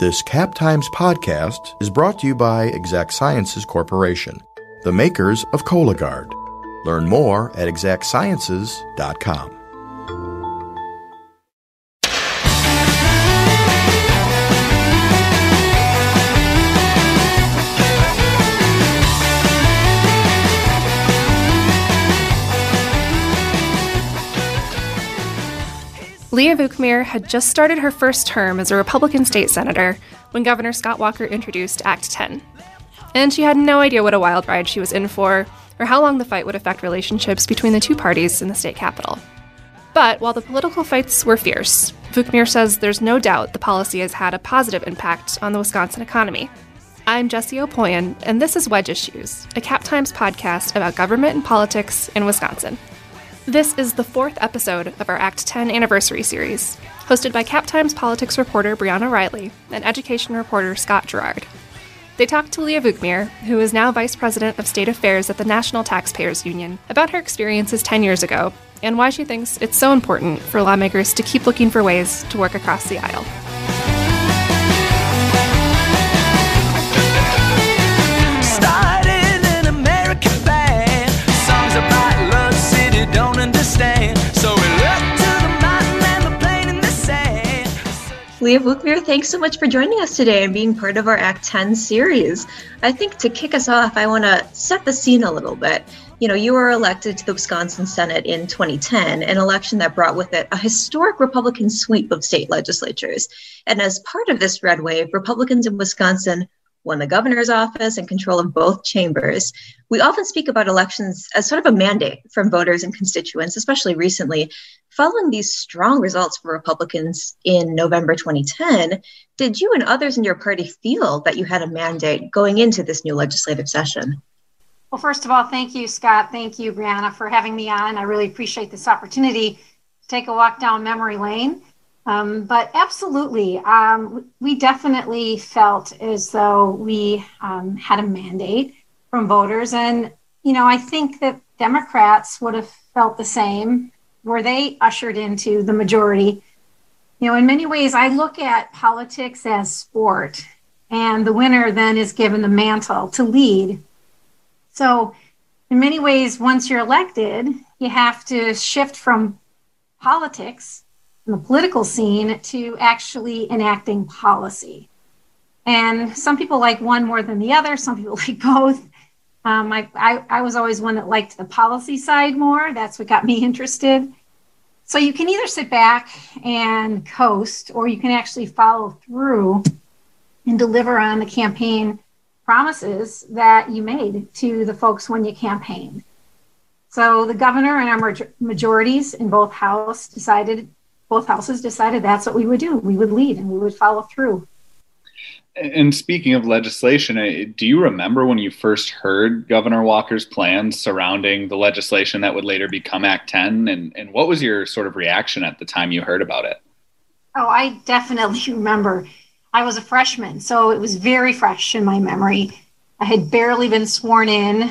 This Cap Times podcast is brought to you by Exact Sciences Corporation, the makers of Cologuard. Learn more at exactsciences.com. Leah Vukmir had just started her first term as a Republican state senator when Governor Scott Walker introduced Act 10. And she had no idea what a wild ride she was in for, or how long the fight would affect relationships between the two parties in the state capitol. But while the political fights were fierce, Vukmir says there's no doubt the policy has had a positive impact on the Wisconsin economy. I'm Jessie Opoien, and this is Wedge Issues, a Cap Times podcast about government and politics in Wisconsin. This is the fourth episode of our Act 10 anniversary series, hosted by Cap Times politics reporter Briana Reilly and education reporter Scott Girard. They talked to Leah Vukmir, who is now Vice President of State Affairs at the National Taxpayers Union, about her experiences 10 years ago and why she thinks it's so important for lawmakers to keep looking for ways to work across the aisle. Leah Vukmir, thanks so much for joining us today and being part of our Act 10 series. I think to kick us off, I want to set the scene a little bit. You know, you were elected to the Wisconsin Senate in 2010, an election that brought with it a historic Republican sweep of state legislatures. And as part of this red wave, Republicans in Wisconsin won the governor's office and control of both chambers. We often speak about elections as sort of a mandate from voters and constituents, especially recently. Following these strong results for Republicans in November 2010, did you and others in your party feel that you had a mandate going into this new legislative session? Well, first of all, thank you, Scott. Thank you, Briana, for having me on. I really appreciate this opportunity to take a walk down memory lane. Um, but absolutely, um, we definitely felt as though we um, had a mandate from voters. And, you know, I think that Democrats would have felt the same were they ushered into the majority. You know, in many ways, I look at politics as sport, and the winner then is given the mantle to lead. So, in many ways, once you're elected, you have to shift from politics and the political scene to actually enacting policy. And some people like one more than the other, some people like both. Um, I, I, I was always one that liked the policy side more. That's what got me interested. So you can either sit back and coast, or you can actually follow through and deliver on the campaign promises that you made to the folks when you campaigned. So the governor and our major- majorities in both house decided, both houses decided that's what we would do. We would lead and we would follow through. And speaking of legislation, do you remember when you first heard Governor Walker's plans surrounding the legislation that would later become Act 10? And, and what was your sort of reaction at the time you heard about it? Oh, I definitely remember. I was a freshman, so it was very fresh in my memory. I had barely been sworn in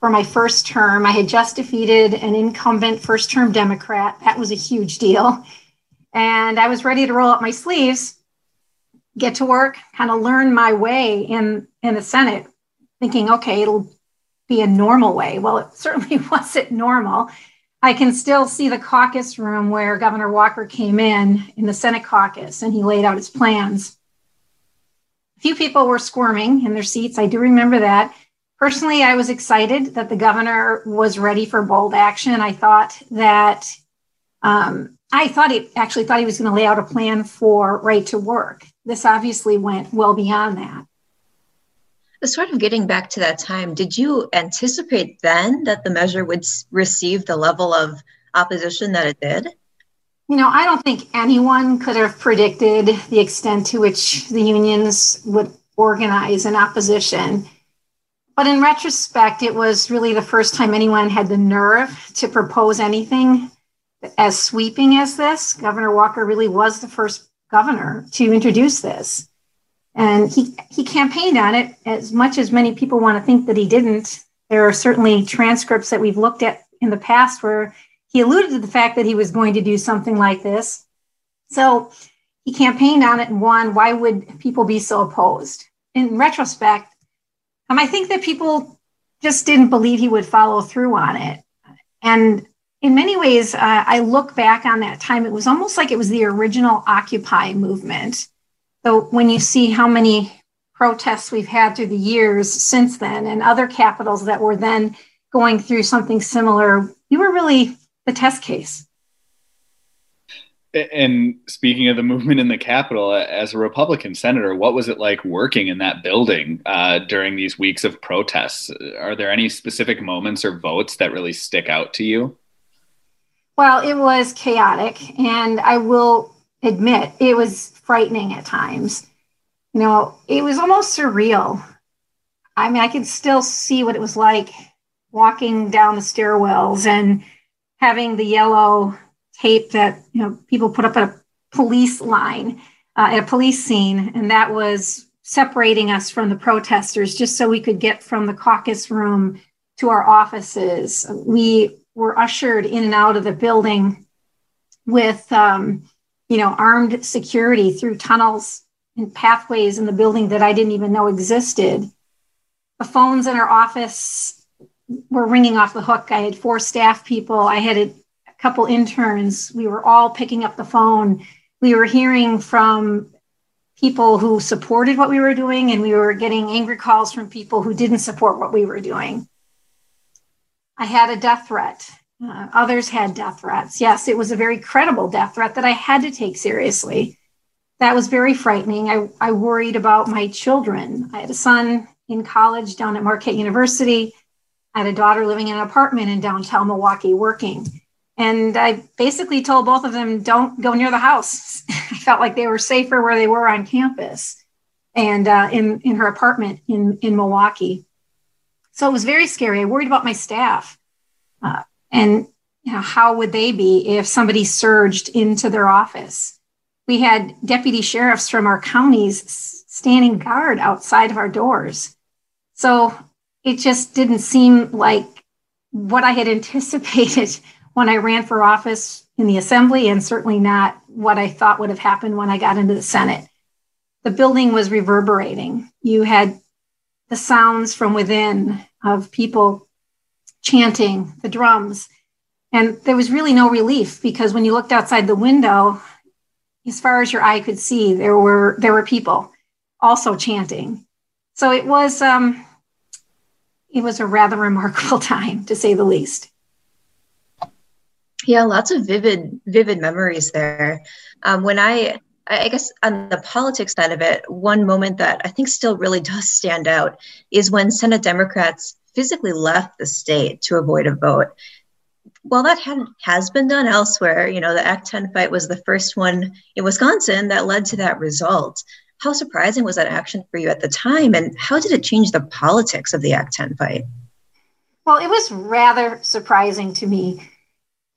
for my first term. I had just defeated an incumbent first term Democrat. That was a huge deal. And I was ready to roll up my sleeves, get to work, kind of learn my way in, in the Senate, thinking, okay, it'll be a normal way. Well, it certainly wasn't normal. I can still see the caucus room where Governor Walker came in in the Senate caucus and he laid out his plans. A few people were squirming in their seats. I do remember that. Personally, I was excited that the governor was ready for bold action. I thought that um, I thought he actually thought he was going to lay out a plan for right to work. This obviously went well beyond that. Sort of getting back to that time, did you anticipate then that the measure would receive the level of opposition that it did? You know, I don't think anyone could have predicted the extent to which the unions would organize an opposition. But in retrospect, it was really the first time anyone had the nerve to propose anything as sweeping as this. Governor Walker really was the first governor to introduce this. And he, he campaigned on it as much as many people want to think that he didn't. There are certainly transcripts that we've looked at in the past where he alluded to the fact that he was going to do something like this. So he campaigned on it and won. Why would people be so opposed? In retrospect, um, I think that people just didn't believe he would follow through on it. And in many ways, uh, I look back on that time, it was almost like it was the original Occupy movement. So when you see how many protests we've had through the years since then and other capitals that were then going through something similar, we were really the test case. And speaking of the movement in the Capitol, as a Republican senator, what was it like working in that building uh, during these weeks of protests? Are there any specific moments or votes that really stick out to you? Well, it was chaotic, and I will admit it was frightening at times. You know, it was almost surreal. I mean, I could still see what it was like walking down the stairwells and having the yellow tape that you know people put up at a police line uh, at a police scene, and that was separating us from the protesters just so we could get from the caucus room to our offices. We were ushered in and out of the building with, um, you know, armed security through tunnels and pathways in the building that I didn't even know existed. The phones in our office were ringing off the hook. I had four staff people. I had a couple interns. We were all picking up the phone. We were hearing from people who supported what we were doing, and we were getting angry calls from people who didn't support what we were doing. I had a death threat. Uh, others had death threats. Yes, it was a very credible death threat that I had to take seriously. That was very frightening. I, I worried about my children. I had a son in college down at Marquette University. I had a daughter living in an apartment in downtown Milwaukee working. And I basically told both of them, don't go near the house. I felt like they were safer where they were on campus and uh, in, in her apartment in, in Milwaukee. So it was very scary. I worried about my staff. Uh, and you know, how would they be if somebody surged into their office? We had deputy sheriffs from our counties standing guard outside of our doors. So it just didn't seem like what I had anticipated when I ran for office in the assembly, and certainly not what I thought would have happened when I got into the Senate. The building was reverberating. You had the sounds from within of people chanting, the drums. And there was really no relief because when you looked outside the window, as far as your eye could see, there were there were people also chanting. So it was um, it was a rather remarkable time to say the least. Yeah, lots of vivid, vivid memories there. Um, when I, I guess on the politics side of it, one moment that I think still really does stand out is when Senate Democrats physically left the state to avoid a vote. While that had, has been done elsewhere, you know, the Act 10 fight was the first one in Wisconsin that led to that result. How surprising was that action for you at the time, and how did it change the politics of the Act 10 fight? Well, it was rather surprising to me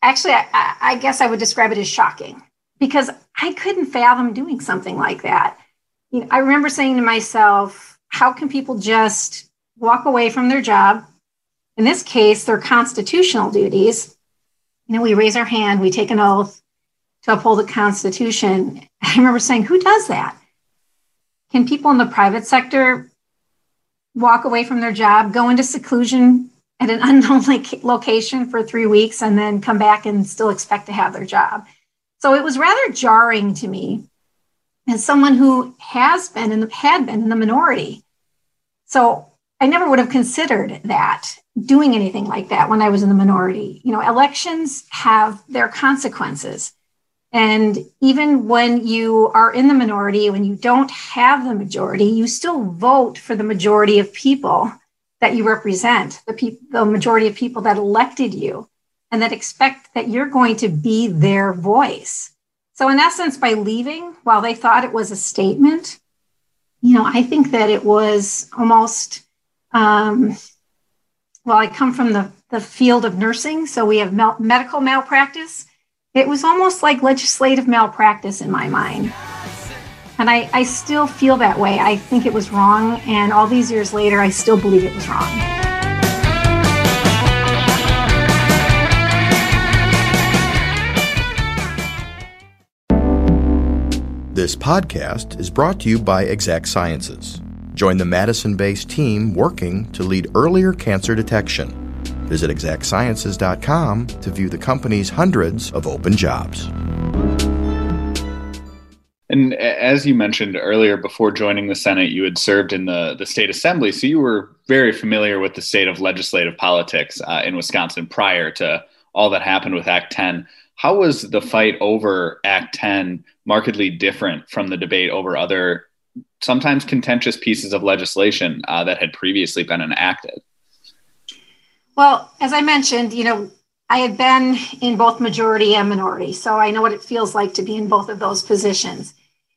actually, I, I guess I would describe it as shocking because I couldn't fathom doing something like that. You know, I remember saying to myself, how can people just walk away from their job? In this case, their constitutional duties. You know, we raise our hand, we take an oath to uphold the Constitution. I remember saying, who does that? Can people in the private sector walk away from their job, go into seclusion at an unknown location for three weeks and then come back and still expect to have their job. So it was rather jarring to me as someone who has been and had been in the minority. So I never would have considered that doing anything like that when I was in the minority. You know, elections have their consequences. And even when you are in the minority, when you don't have the majority, you still vote for the majority of people that you represent, the, pe- the majority of people that elected you, and that expect that you're going to be their voice. So, in essence, by leaving, while they thought it was a statement, you know, I think that it was almost, um, well, I come from the, the field of nursing, so we have mal- medical malpractice. It was almost like legislative malpractice in my mind. And I, I still feel that way. I think it was wrong. And all these years later, I still believe it was wrong. This podcast is brought to you by Exact Sciences. Join the Madison based team working to lead earlier cancer detection. Visit exactsciences.com to view the company's hundreds of open jobs. And as you mentioned earlier, before joining the Senate, you had served in the, the state assembly. So you were very familiar with the state of legislative politics uh, in Wisconsin prior to all that happened with Act 10. How was the fight over Act 10 markedly different from the debate over other, sometimes contentious pieces of legislation uh, that had previously been enacted? Well, as I mentioned, you know, I had been in both majority and minority, so I know what it feels like to be in both of those positions.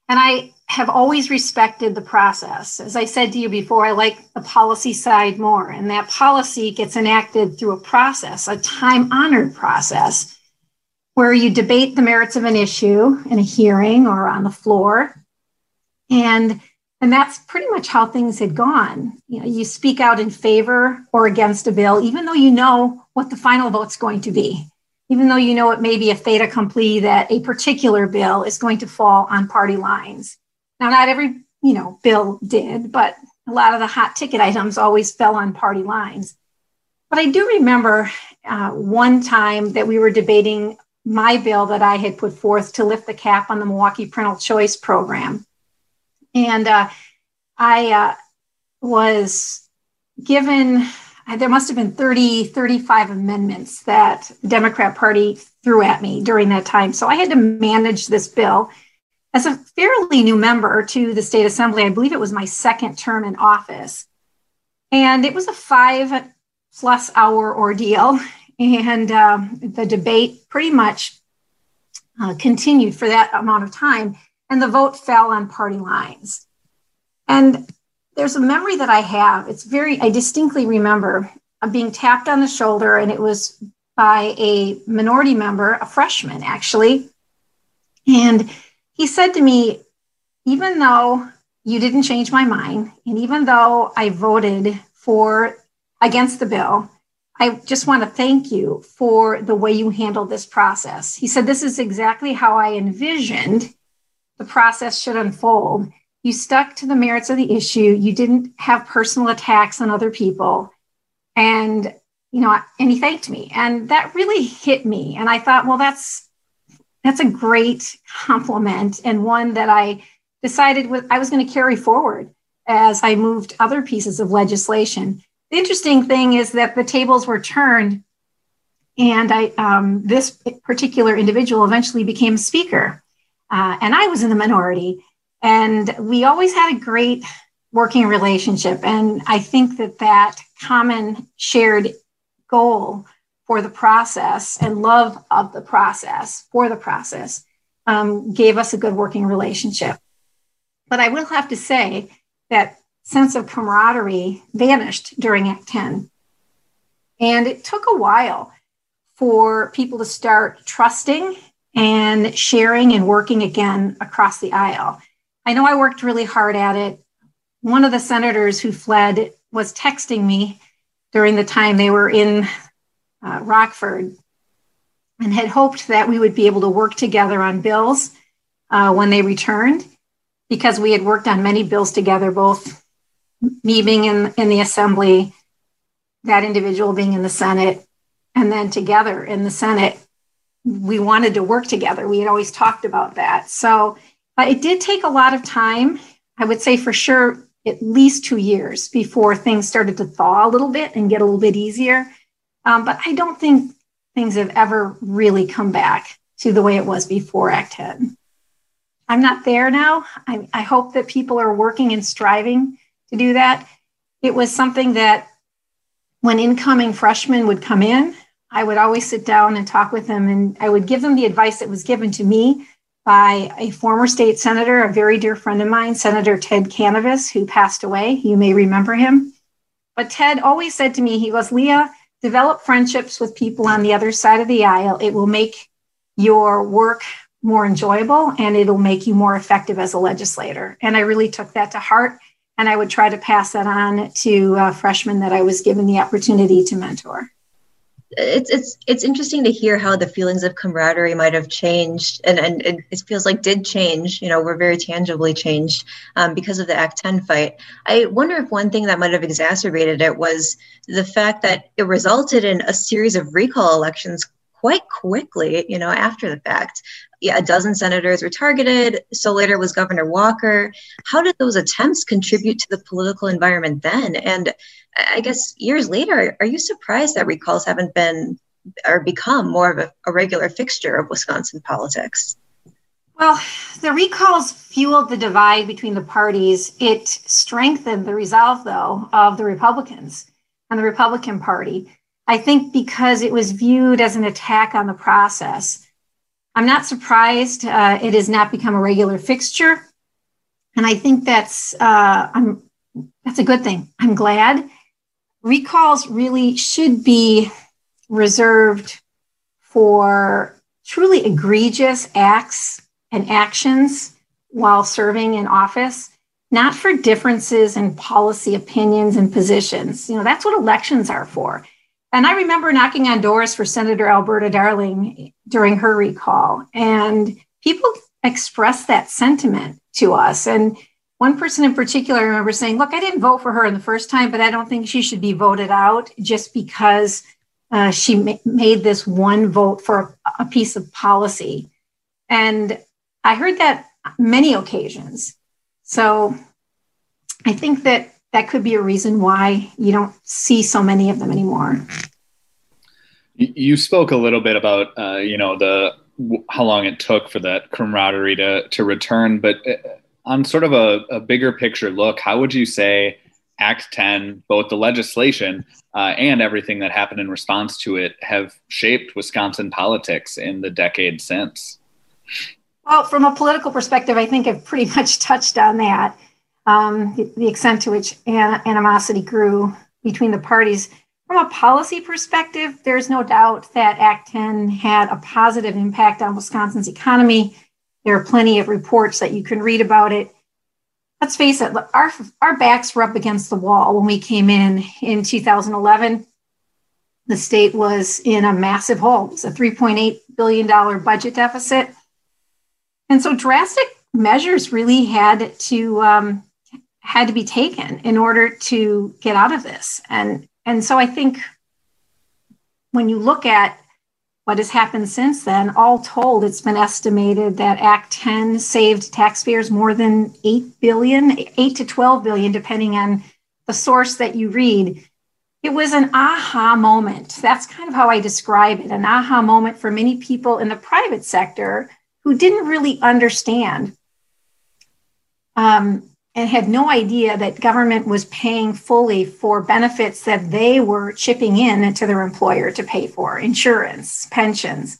And I have always respected the process. As I said to you before, I like the policy side more. And that policy gets enacted through a process, a time honored process, where you debate the merits of an issue in a hearing or on the floor. And and that's pretty much how things had gone. You know, you speak out in favor or against a bill, even though you know what the final vote's going to be even though you know it may be a fait accompli that a particular bill is going to fall on party lines. Now, not every you know bill did, but a lot of the hot ticket items always fell on party lines. But I do remember uh, one time that we were debating my bill that I had put forth to lift the cap on the Milwaukee Parental Choice Program, and uh, I uh, was given there must have been 30, 35 amendments that the Democrat Party threw at me during that time. So I had to manage this bill. As a fairly new member to the state assembly, I believe it was my second term in office. And it was a five plus hour ordeal. And um, the debate pretty much uh, continued for that amount of time. And the vote fell on party lines. And there's a memory that I have. It's very, I distinctly remember being tapped on the shoulder, and it was by a minority member, a freshman actually. And he said to me, even though you didn't change my mind, and even though I voted for against the bill, I just want to thank you for the way you handled this process. He said, This is exactly how I envisioned the process should unfold. You stuck to the merits of the issue. You didn't have personal attacks on other people. And, you know, and he thanked me. And that really hit me. And I thought, well, that's that's a great compliment and one that I decided with, I was going to carry forward as I moved other pieces of legislation. The interesting thing is that the tables were turned, and I um, this particular individual eventually became a speaker, uh, and I was in the minority. And we always had a great working relationship. And I think that that common shared goal for the process and love of the process for the process um, gave us a good working relationship. But I will have to say that sense of camaraderie vanished during Act 10. And it took a while for people to start trusting and sharing and working again across the aisle. I know I worked really hard at it. One of the senators who fled was texting me during the time they were in uh, Rockford and had hoped that we would be able to work together on bills uh, when they returned because we had worked on many bills together, both me being in, in the assembly, that individual being in the Senate, and then together in the Senate. We wanted to work together. We had always talked about that. So it did take a lot of time. I would say for sure at least two years before things started to thaw a little bit and get a little bit easier. Um, but I don't think things have ever really come back to the way it was before Act 10. I'm not there now. I, I hope that people are working and striving to do that. It was something that when incoming freshmen would come in, I would always sit down and talk with them and I would give them the advice that was given to me by a former state senator, a very dear friend of mine, Senator Ted Kanavas, who passed away. You may remember him. But Ted always said to me, he goes, Leah, develop friendships with people on the other side of the aisle. It will make your work more enjoyable and it'll make you more effective as a legislator. And I really took that to heart. And I would try to pass that on to uh, freshmen that I was given the opportunity to mentor. it's it's it's interesting to hear how the feelings of camaraderie might have changed and and it, it feels like did change you know we're very tangibly changed um, because of the act 10 fight i wonder if one thing that might have exacerbated it was the fact that it resulted in a series of recall elections quite quickly you know after the fact yeah, a dozen senators were targeted so later was governor walker how did those attempts contribute to the political environment then and I guess years later, are you surprised that recalls haven't been or become more of a, a regular fixture of Wisconsin politics? Well, the recalls fueled the divide between the parties. It strengthened the resolve, though, of the Republicans and the Republican Party. I think because it was viewed as an attack on the process. I'm not surprised uh, it has not become a regular fixture. And I think that's uh, I'm, that's a good thing. I'm glad recalls really should be reserved for truly egregious acts and actions while serving in office, not for differences in policy opinions and positions. You know, that's what elections are for. And I remember knocking on doors for Senator Alberta Darling during her recall, and people expressed that sentiment to us. And one person in particular, I remember saying, Look, I didn't vote for her in the first time, but I don't think she should be voted out just because uh, she ma- made this one vote for a piece of policy. And I heard that many occasions. So I think that that could be a reason why you don't see so many of them anymore. You spoke a little bit about, uh, you know, the how long it took for that camaraderie to to return, but uh, on sort of a, a bigger picture look, how would you say Act 10, both the legislation uh, and everything that happened in response to it, have shaped Wisconsin politics in the decade since? Well, from a political perspective, I think I've pretty much touched on that. Um, the, the, extent to which an- animosity grew between the parties. From a policy perspective, there's no doubt that Act 10 had a positive impact on Wisconsin's economy there are plenty of reports that you can read about it. Let's face it, our, our backs were up against the wall when we came in in 2011. The state was in a massive hole. It's a $3.8 billion budget deficit. And so drastic measures really had to um, had to be taken in order to get out of this. And and so I think when you look at what has happened since then, all told, it's been estimated that Act 10 saved taxpayers more than 8 billion, 8 to 12 billion, depending on the source that you read. It was an aha moment. That's kind of how I describe it an aha moment for many people in the private sector who didn't really understand um, and had no idea that government was paying fully for benefits that they were chipping in to their employer to pay for insurance, pensions.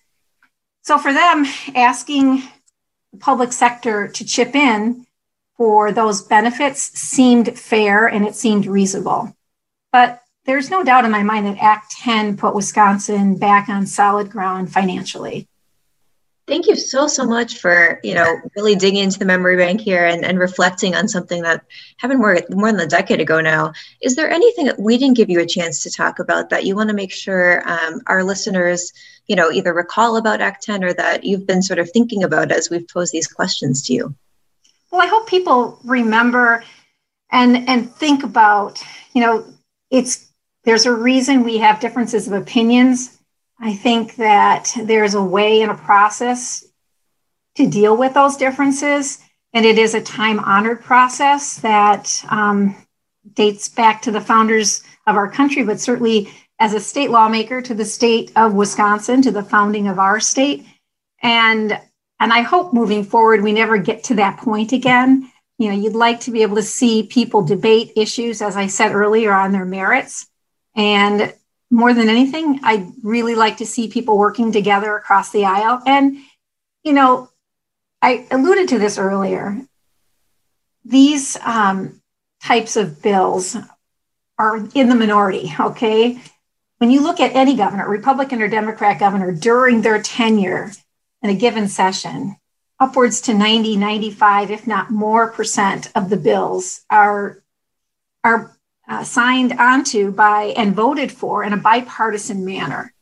So for them, asking the public sector to chip in for those benefits seemed fair and it seemed reasonable. But there's no doubt in my mind that Act 10 put Wisconsin back on solid ground financially. Thank you so so much for you know really digging into the memory bank here and, and reflecting on something that happened more more than a decade ago now. Is there anything that we didn't give you a chance to talk about that you want to make sure um, our listeners you know either recall about Act 10 or that you've been sort of thinking about as we've posed these questions to you? Well, I hope people remember and and think about you know it's there's a reason we have differences of opinions I think that there's a way and a process to deal with those differences. And it is a time honored process that um, dates back to the founders of our country, but certainly as a state lawmaker to the state of Wisconsin, to the founding of our state. And, and I hope moving forward, we never get to that point again. You know, you'd like to be able to see people debate issues, as I said earlier, on their merits. And more than anything, I really like to see people working together across the aisle. And, you know, I alluded to this earlier. These um, types of bills are in the minority, okay? When you look at any governor, Republican or Democrat governor, during their tenure in a given session, upwards to 90, 95, if not more percent of the bills are, are uh, signed onto by and voted for in a bipartisan manner.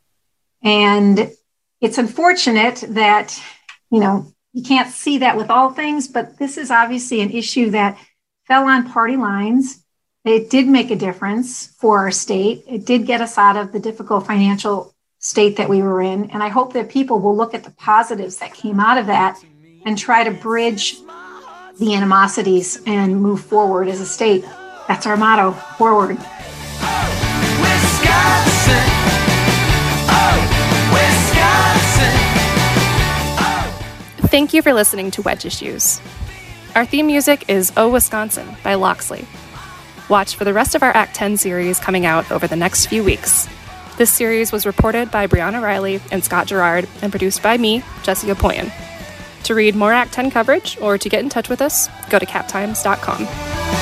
And it's unfortunate that, you know, you can't see that with all things, but this is obviously an issue that fell on party lines. It did make a difference for our state. It did get us out of the difficult financial state that we were in. And I hope that people will look at the positives that came out of that and try to bridge the animosities and move forward as a state. That's our motto forward. Wisconsin. Oh, Wisconsin. Oh. Thank you for listening to Wedge Issues. Our theme music is Oh Wisconsin by Loxley. Watch for the rest of our Act 10 series coming out over the next few weeks. This series was reported by Briana Reilly and Scott Girard and produced by me, Jessie Opoien. To read more Act 10 coverage or to get in touch with us, go to captimes.com.